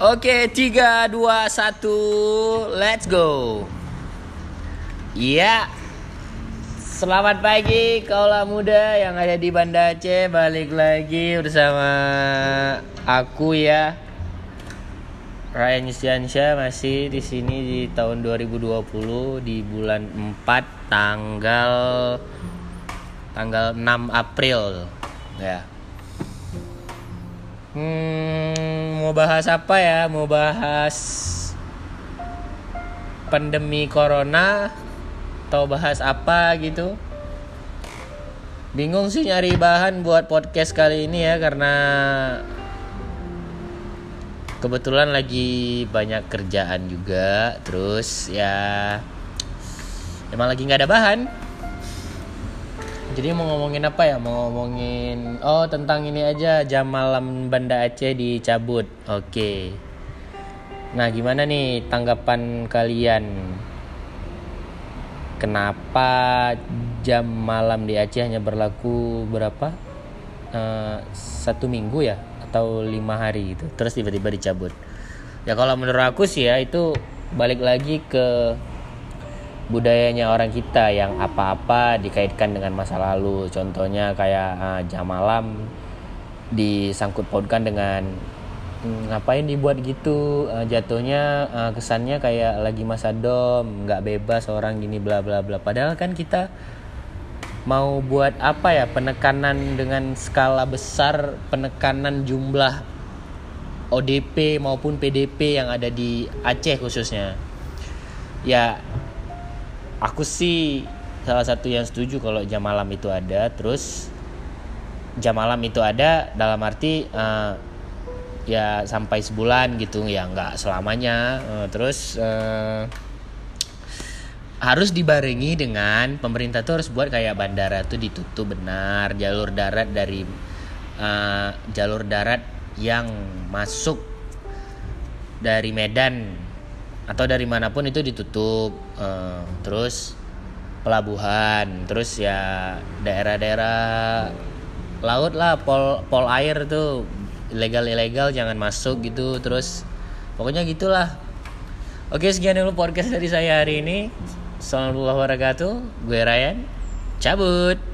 Oke, 3 2 1 let's go. Iya. Selamat pagi kaulah muda yang ada di Banda Aceh balik lagi bersama aku ya. Ryan Yustiansyah masih di sini di tahun 2020 di bulan 4 tanggal tanggal 6 April ya. Hmm, mau bahas apa ya? Mau bahas pandemi corona atau bahas apa gitu? Bingung sih nyari bahan buat podcast kali ini ya karena kebetulan lagi banyak kerjaan juga. Terus ya emang lagi nggak ada bahan. Jadi mau ngomongin apa ya? Mau ngomongin oh tentang ini aja jam malam Banda Aceh dicabut. Oke. Nah, gimana nih tanggapan kalian? Kenapa jam malam di Aceh hanya berlaku berapa? Eh, satu minggu ya atau lima hari gitu. Terus tiba-tiba dicabut. Ya kalau menurut aku sih ya itu balik lagi ke budayanya orang kita yang apa-apa dikaitkan dengan masa lalu. Contohnya kayak uh, jam malam disangkut pautkan dengan "Hmm, ngapain dibuat gitu? Uh, jatuhnya uh, kesannya kayak lagi masa dom nggak bebas orang gini bla bla bla. Padahal kan kita mau buat apa ya? Penekanan dengan skala besar penekanan jumlah ODP maupun PDP yang ada di Aceh khususnya. Ya aku sih salah satu yang setuju kalau jam malam itu ada. Terus jam malam itu ada dalam arti eh, ya sampai sebulan gitu ya nggak selamanya. Eh, terus eh, harus dibarengi dengan pemerintah tuh harus buat kayak bandara tuh ditutup benar. Jalur darat dari eh, jalur darat yang masuk dari Medan atau dari mana pun itu ditutup Eh, terus pelabuhan terus ya daerah-daerah laut lah pol pol air tuh ilegal ilegal jangan masuk gitu terus pokoknya gitulah. Oke sekian dulu podcast dari saya hari ini. Assalamualaikum warahmatullahi wabarakatuh. Gue Ryan. Cabut